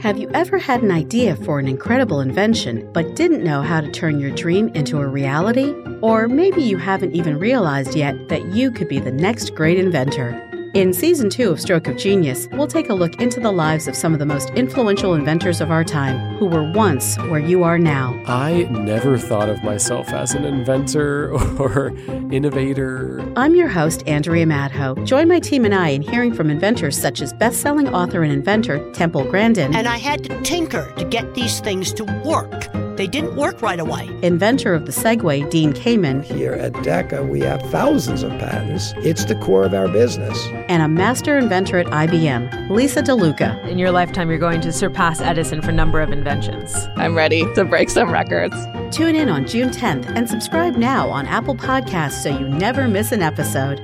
Have you ever had an idea for an incredible invention but didn't know how to turn your dream into a reality? Or maybe you haven't even realized yet that you could be the next great inventor. In season two of Stroke of Genius, we'll take a look into the lives of some of the most influential inventors of our time who were once where you are now. I never thought of myself as an inventor or innovator. I'm your host, Andrea Madho. Join my team and I in hearing from inventors such as best selling author and inventor Temple Grandin. And I had to tinker to get these things to work. They didn't work right away. Inventor of the Segway, Dean Kamen. Here at DEKA, we have thousands of patents. It's the core of our business. And a master inventor at IBM, Lisa DeLuca. In your lifetime, you're going to surpass Edison for number of inventions. I'm ready to break some records. Tune in on June 10th and subscribe now on Apple Podcasts so you never miss an episode.